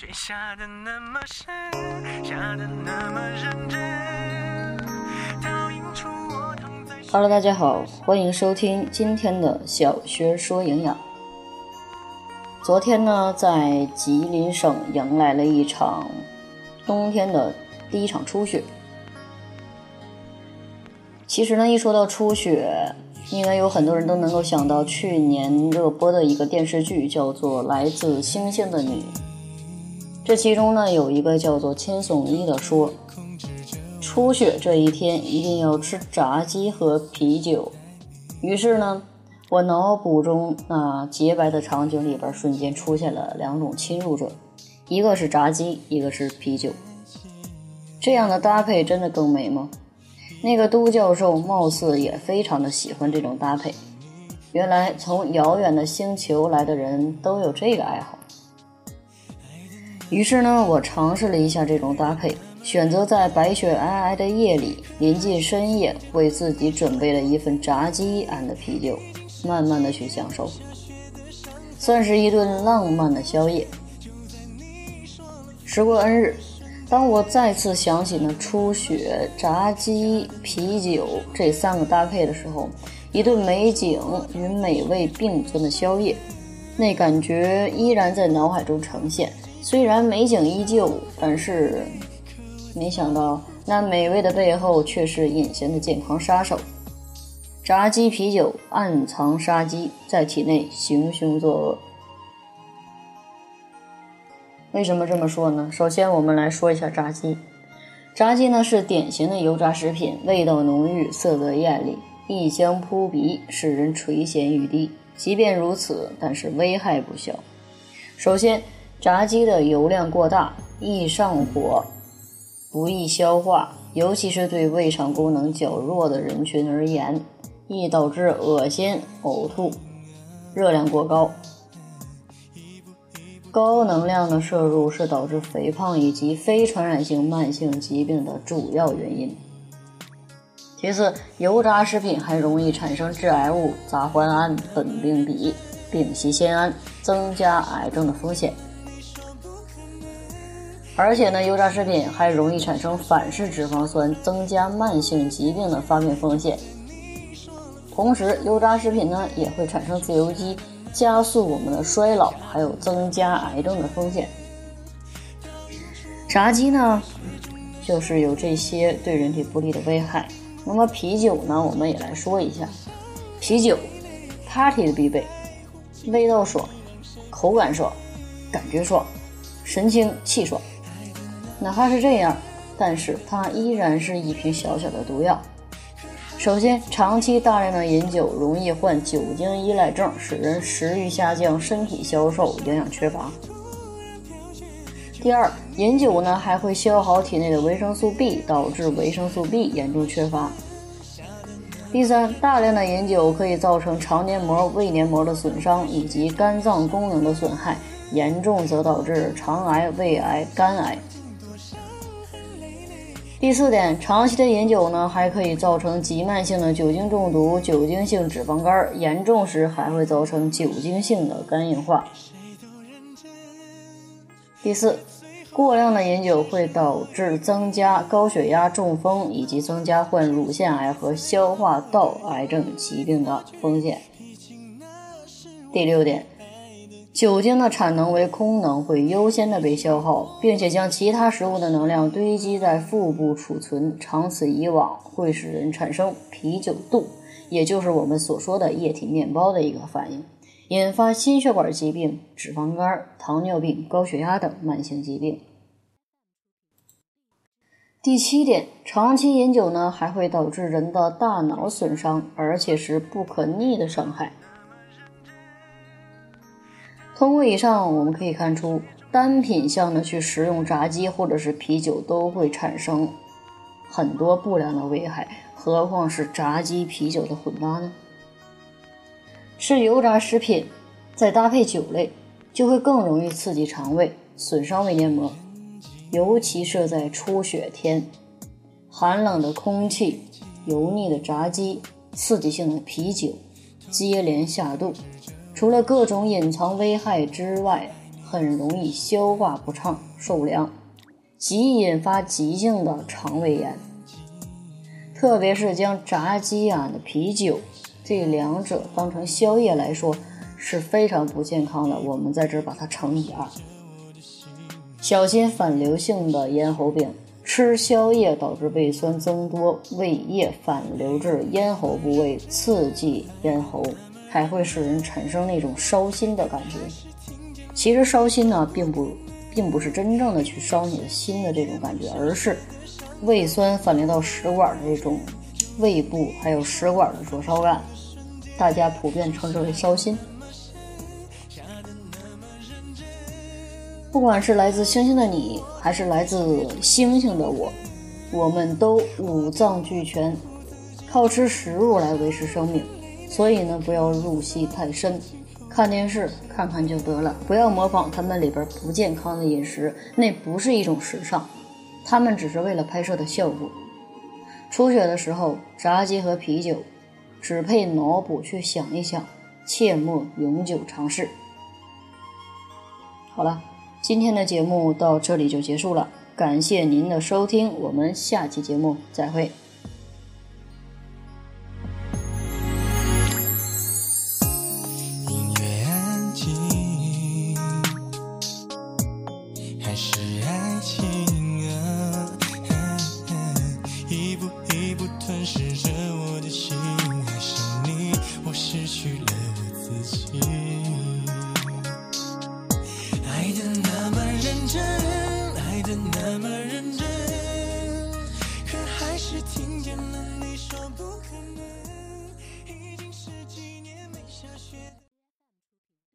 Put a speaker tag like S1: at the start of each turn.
S1: 却下的那么深，下的那么认真，倒映出我躺在
S2: Hello，大家好，欢迎收听今天的小薛说营养。昨天呢，在吉林省迎来了一场冬天的第一场初雪。其实呢，一说到初雪，应该有很多人都能够想到去年热播的一个电视剧，叫做《来自星星的你》。这其中呢，有一个叫做千颂伊的说，初雪这一天一定要吃炸鸡和啤酒。于是呢，我脑补中那洁白的场景里边瞬间出现了两种侵入者，一个是炸鸡，一个是啤酒。这样的搭配真的更美吗？那个都教授貌似也非常的喜欢这种搭配。原来从遥远的星球来的人都有这个爱好。于是呢，我尝试了一下这种搭配，选择在白雪皑皑的夜里，临近深夜，为自己准备了一份炸鸡的啤酒，慢慢的去享受，算是一顿浪漫的宵夜。时过 N 日，当我再次想起那初雪、炸鸡、啤酒这三个搭配的时候，一顿美景与美味并存的宵夜，那感觉依然在脑海中呈现。虽然美景依旧，但是没想到那美味的背后却是隐形的健康杀手。炸鸡啤酒暗藏杀机，在体内行凶作恶。为什么这么说呢？首先，我们来说一下炸鸡。炸鸡呢是典型的油炸食品，味道浓郁，色泽艳丽，异香扑鼻，使人垂涎欲滴。即便如此，但是危害不小。首先，炸鸡的油量过大，易上火，不易消化，尤其是对胃肠功能较弱的人群而言，易导致恶心、呕吐。热量过高，高能量的摄入是导致肥胖以及非传染性慢性疾病的主要原因。其次，油炸食品还容易产生致癌物杂环胺、苯并芘、丙烯酰胺，增加癌症的风险。而且呢，油炸食品还容易产生反式脂肪酸，增加慢性疾病的发病风险。同时，油炸食品呢也会产生自由基，加速我们的衰老，还有增加癌症的风险。炸鸡呢，就是有这些对人体不利的危害。那么啤酒呢，我们也来说一下，啤酒，party 的必备，味道爽，口感爽，感觉爽，神清气爽。哪怕是这样，但是它依然是一瓶小小的毒药。首先，长期大量的饮酒容易患酒精依赖症，使人食欲下降、身体消瘦、营养缺乏。第二，饮酒呢还会消耗体内的维生素 B，导致维生素 B 严重缺乏。第三，大量的饮酒可以造成肠黏膜、胃黏膜的损伤以及肝脏功能的损害，严重则导致肠癌、胃癌、肝癌。第四点，长期的饮酒呢，还可以造成急慢性的酒精中毒、酒精性脂肪肝，严重时还会造成酒精性的肝硬化。第四，过量的饮酒会导致增加高血压、中风以及增加患乳腺癌和消化道癌症疾病的风险。第六点。酒精的产能为空能，会优先的被消耗，并且将其他食物的能量堆积在腹部储存，长此以往会使人产生啤酒肚，也就是我们所说的液体面包的一个反应，引发心血管疾病、脂肪肝、糖尿病、高血压等慢性疾病。第七点，长期饮酒呢，还会导致人的大脑损伤，而且是不可逆的伤害。通过以上，我们可以看出，单品项的去食用炸鸡或者是啤酒，都会产生很多不良的危害，何况是炸鸡啤酒的混搭呢？吃油炸食品，再搭配酒类，就会更容易刺激肠胃，损伤胃黏膜，尤其是在初雪天，寒冷的空气、油腻的炸鸡、刺激性的啤酒接连下肚。除了各种隐藏危害之外，很容易消化不畅、受凉，极易引发急性的肠胃炎。特别是将炸鸡啊的啤酒这两者当成宵夜来说是非常不健康的。我们在这儿把它乘以二，小心反流性的咽喉病。吃宵夜导致胃酸增多，胃液反流至咽喉部位，刺激咽喉，还会使人产生那种烧心的感觉。其实烧心呢，并不并不是真正的去烧你的心的这种感觉，而是胃酸反流到食管的这种胃部还有食管的灼烧感，大家普遍称之为烧心。不管是来自星星的你，还是来自星星的我，我们都五脏俱全，靠吃食物来维持生命。所以呢，不要入戏太深，看电视看看就得了，不要模仿他们里边不健康的饮食，那不是一种时尚，他们只是为了拍摄的效果。出雪的时候，炸鸡和啤酒只配脑补去想一想切莫永久尝试。好了今天的节目到这里就结束了感谢您的收听我们下期节目再会。
S1: 音乐安静还是爱情？那么认真可还是听见了你说不可能